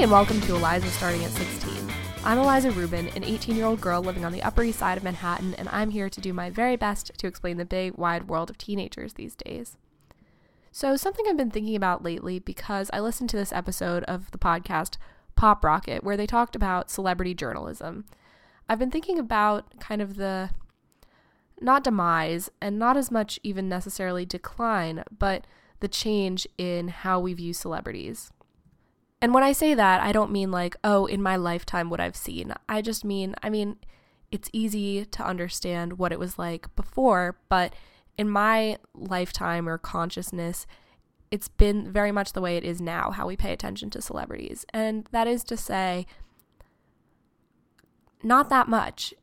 and welcome to Eliza Starting at 16. I'm Eliza Rubin, an 18 year old girl living on the Upper East Side of Manhattan, and I'm here to do my very best to explain the big, wide world of teenagers these days. So, something I've been thinking about lately because I listened to this episode of the podcast Pop Rocket where they talked about celebrity journalism. I've been thinking about kind of the not demise and not as much even necessarily decline, but the change in how we view celebrities. And when I say that, I don't mean like, oh, in my lifetime, what I've seen. I just mean, I mean, it's easy to understand what it was like before, but in my lifetime or consciousness, it's been very much the way it is now, how we pay attention to celebrities. And that is to say, not that much,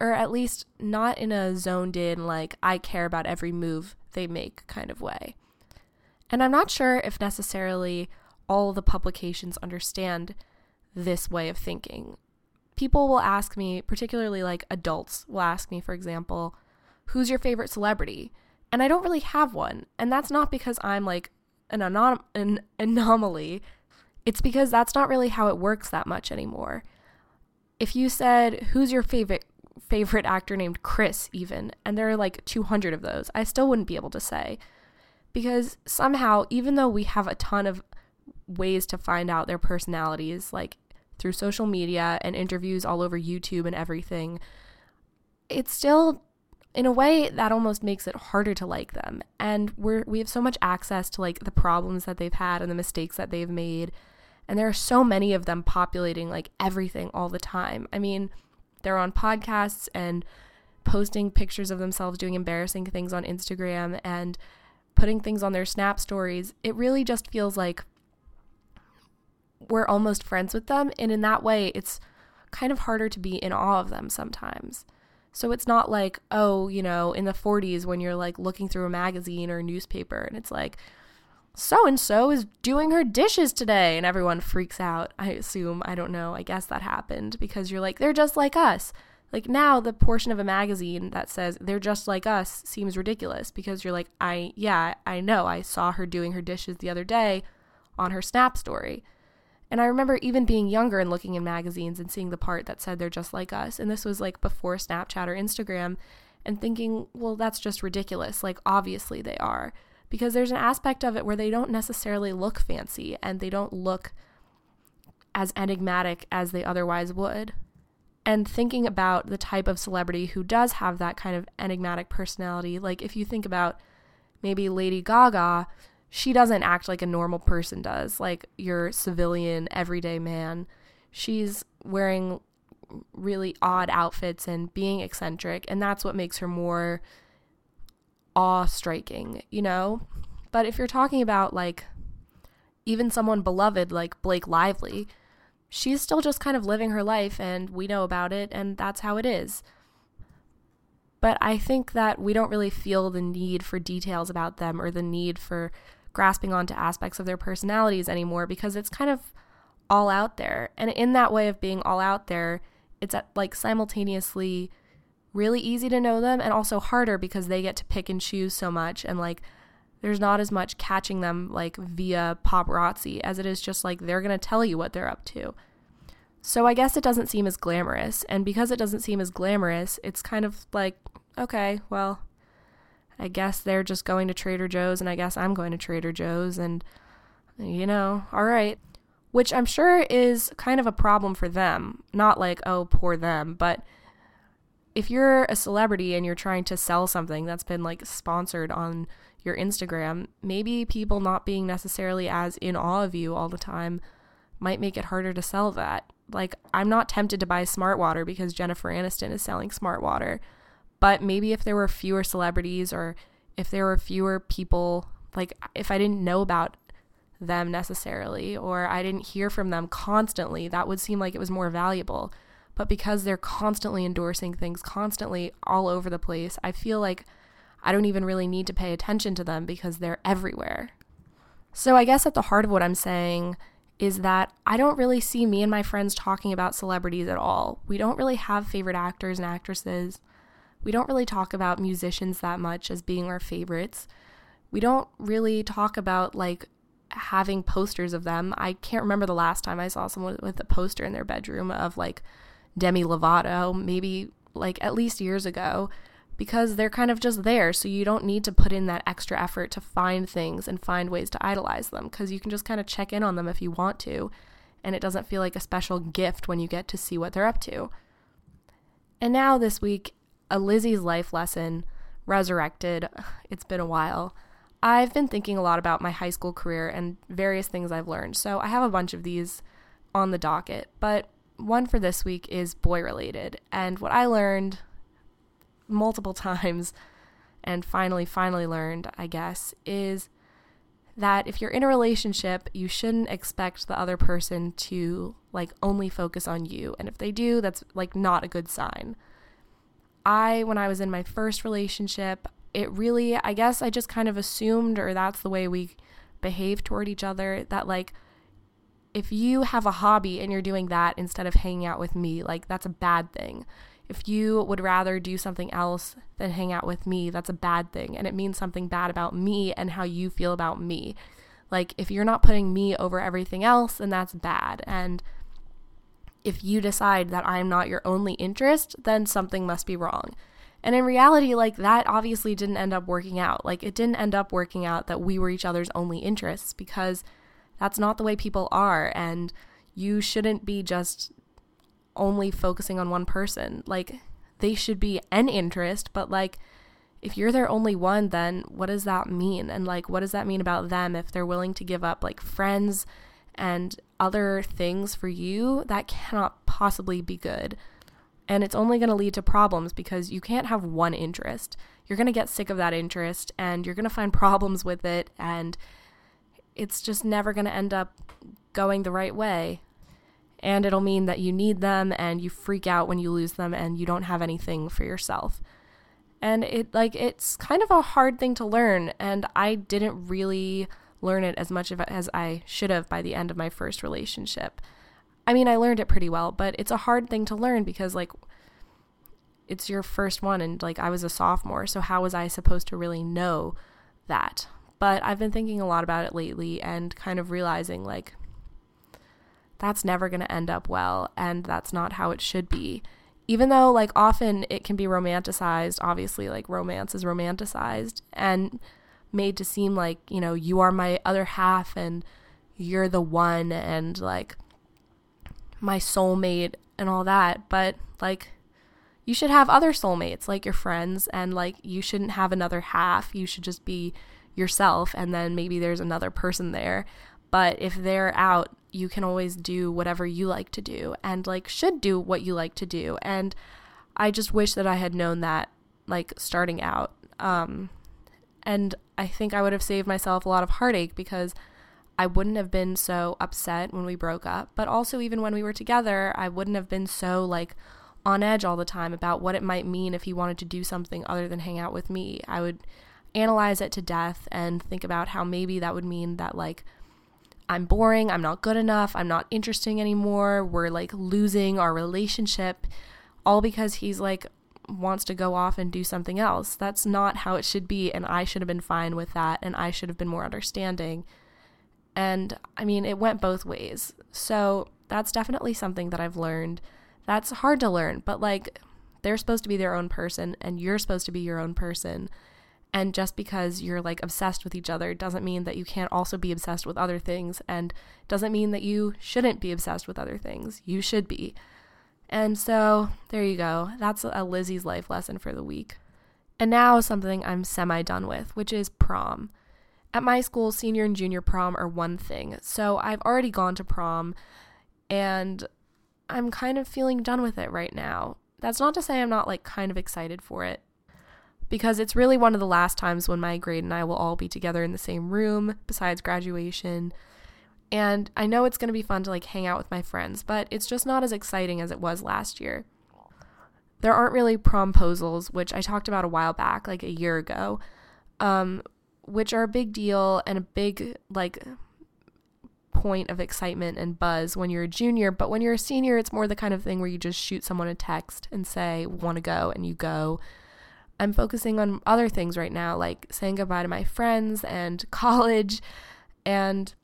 or at least not in a zoned in, like, I care about every move they make kind of way. And I'm not sure if necessarily all the publications understand this way of thinking. People will ask me, particularly like adults, will ask me, for example, who's your favorite celebrity? And I don't really have one. And that's not because I'm like an, anom- an anomaly. It's because that's not really how it works that much anymore. If you said, who's your favorite favorite actor named Chris even, and there are like 200 of those, I still wouldn't be able to say. Because somehow, even though we have a ton of ways to find out their personalities, like through social media and interviews all over YouTube and everything, it's still in a way that almost makes it harder to like them. And we're we have so much access to like the problems that they've had and the mistakes that they've made. And there are so many of them populating like everything all the time. I mean, they're on podcasts and posting pictures of themselves doing embarrassing things on Instagram and putting things on their snap stories. It really just feels like we're almost friends with them. And in that way, it's kind of harder to be in awe of them sometimes. So it's not like, oh, you know, in the 40s when you're like looking through a magazine or a newspaper and it's like, so and so is doing her dishes today and everyone freaks out. I assume, I don't know, I guess that happened because you're like, they're just like us. Like now, the portion of a magazine that says they're just like us seems ridiculous because you're like, I, yeah, I know. I saw her doing her dishes the other day on her Snap story. And I remember even being younger and looking in magazines and seeing the part that said they're just like us. And this was like before Snapchat or Instagram and thinking, well, that's just ridiculous. Like, obviously they are. Because there's an aspect of it where they don't necessarily look fancy and they don't look as enigmatic as they otherwise would. And thinking about the type of celebrity who does have that kind of enigmatic personality, like if you think about maybe Lady Gaga, she doesn't act like a normal person does, like your civilian, everyday man. She's wearing really odd outfits and being eccentric, and that's what makes her more awe striking, you know? But if you're talking about like even someone beloved like Blake Lively, she's still just kind of living her life and we know about it, and that's how it is. But I think that we don't really feel the need for details about them or the need for grasping onto aspects of their personalities anymore because it's kind of all out there. And in that way of being all out there, it's at, like simultaneously really easy to know them and also harder because they get to pick and choose so much and like there's not as much catching them like via paparazzi as it is just like they're going to tell you what they're up to. So I guess it doesn't seem as glamorous and because it doesn't seem as glamorous, it's kind of like okay, well, I guess they're just going to Trader Joe's and I guess I'm going to Trader Joe's and you know, all right. Which I'm sure is kind of a problem for them. Not like, oh, poor them, but if you're a celebrity and you're trying to sell something that's been like sponsored on your Instagram, maybe people not being necessarily as in awe of you all the time might make it harder to sell that. Like, I'm not tempted to buy Smart Water because Jennifer Aniston is selling Smart Water. But maybe if there were fewer celebrities or if there were fewer people, like if I didn't know about them necessarily or I didn't hear from them constantly, that would seem like it was more valuable. But because they're constantly endorsing things, constantly all over the place, I feel like I don't even really need to pay attention to them because they're everywhere. So I guess at the heart of what I'm saying is that I don't really see me and my friends talking about celebrities at all. We don't really have favorite actors and actresses. We don't really talk about musicians that much as being our favorites. We don't really talk about like having posters of them. I can't remember the last time I saw someone with a poster in their bedroom of like Demi Lovato, maybe like at least years ago, because they're kind of just there. So you don't need to put in that extra effort to find things and find ways to idolize them because you can just kind of check in on them if you want to. And it doesn't feel like a special gift when you get to see what they're up to. And now this week, a Lizzie's life lesson, resurrected. It's been a while. I've been thinking a lot about my high school career and various things I've learned. So I have a bunch of these on the docket, but one for this week is boy related. And what I learned multiple times and finally, finally learned, I guess, is that if you're in a relationship, you shouldn't expect the other person to like only focus on you. And if they do, that's like not a good sign. I, when I was in my first relationship, it really, I guess I just kind of assumed, or that's the way we behave toward each other, that like if you have a hobby and you're doing that instead of hanging out with me, like that's a bad thing. If you would rather do something else than hang out with me, that's a bad thing. And it means something bad about me and how you feel about me. Like, if you're not putting me over everything else, then that's bad. And if you decide that I'm not your only interest, then something must be wrong. And in reality, like that obviously didn't end up working out. Like it didn't end up working out that we were each other's only interests because that's not the way people are. And you shouldn't be just only focusing on one person. Like they should be an interest, but like if you're their only one, then what does that mean? And like what does that mean about them if they're willing to give up like friends and other things for you? That cannot possibly be good. And it's only going to lead to problems because you can't have one interest. You're going to get sick of that interest and you're going to find problems with it. And it's just never going to end up going the right way. And it'll mean that you need them and you freak out when you lose them and you don't have anything for yourself. And it like it's kind of a hard thing to learn and I didn't really learn it as much as I should have by the end of my first relationship. I mean, I learned it pretty well, but it's a hard thing to learn because, like, it's your first one, and like, I was a sophomore, so how was I supposed to really know that? But I've been thinking a lot about it lately and kind of realizing, like, that's never going to end up well, and that's not how it should be. Even though, like, often it can be romanticized, obviously, like, romance is romanticized and made to seem like, you know, you are my other half and you're the one, and like, my soulmate and all that, but like you should have other soulmates like your friends and like you shouldn't have another half. You should just be yourself and then maybe there's another person there. But if they're out, you can always do whatever you like to do and like should do what you like to do. And I just wish that I had known that like starting out. Um and I think I would have saved myself a lot of heartache because I wouldn't have been so upset when we broke up, but also even when we were together, I wouldn't have been so like on edge all the time about what it might mean if he wanted to do something other than hang out with me. I would analyze it to death and think about how maybe that would mean that like I'm boring, I'm not good enough, I'm not interesting anymore, we're like losing our relationship all because he's like wants to go off and do something else. That's not how it should be and I should have been fine with that and I should have been more understanding and I mean, it went both ways. So that's definitely something that I've learned. That's hard to learn, but like they're supposed to be their own person and you're supposed to be your own person. And just because you're like obsessed with each other doesn't mean that you can't also be obsessed with other things and doesn't mean that you shouldn't be obsessed with other things. You should be. And so there you go. That's a Lizzie's life lesson for the week. And now something I'm semi done with, which is prom. At my school, senior and junior prom are one thing. So I've already gone to prom and I'm kind of feeling done with it right now. That's not to say I'm not like kind of excited for it because it's really one of the last times when my grade and I will all be together in the same room besides graduation. And I know it's going to be fun to like hang out with my friends, but it's just not as exciting as it was last year. There aren't really promposals, which I talked about a while back, like a year ago, um, which are a big deal and a big like point of excitement and buzz when you're a junior, but when you're a senior, it's more the kind of thing where you just shoot someone a text and say, want to go, and you go. I'm focusing on other things right now, like saying goodbye to my friends and college. And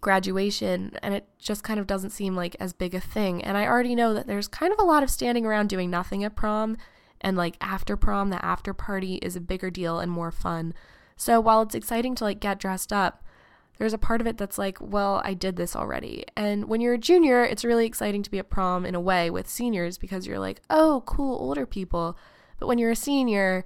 graduation and it just kind of doesn't seem like as big a thing. And I already know that there's kind of a lot of standing around doing nothing at prom and like after prom, the after party is a bigger deal and more fun. So while it's exciting to like get dressed up, there's a part of it that's like, well, I did this already. And when you're a junior, it's really exciting to be at prom in a way with seniors because you're like, oh, cool, older people. But when you're a senior,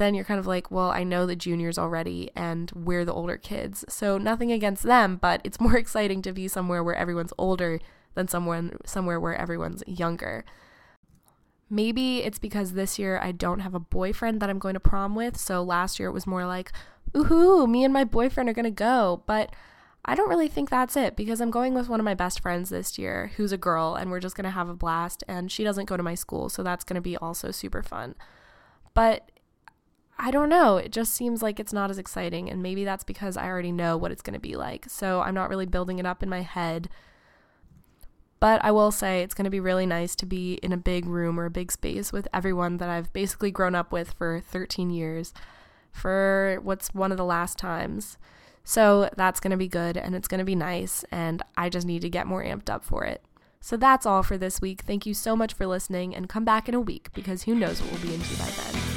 then you're kind of like, well, I know the juniors already and we're the older kids. So nothing against them, but it's more exciting to be somewhere where everyone's older than someone somewhere where everyone's younger. Maybe it's because this year I don't have a boyfriend that I'm going to prom with. So last year it was more like, ooh, me and my boyfriend are going to go. But I don't really think that's it because I'm going with one of my best friends this year who's a girl and we're just going to have a blast. And she doesn't go to my school. So that's going to be also super fun. But I don't know. It just seems like it's not as exciting. And maybe that's because I already know what it's going to be like. So I'm not really building it up in my head. But I will say it's going to be really nice to be in a big room or a big space with everyone that I've basically grown up with for 13 years for what's one of the last times. So that's going to be good and it's going to be nice. And I just need to get more amped up for it. So that's all for this week. Thank you so much for listening and come back in a week because who knows what we'll be into by then.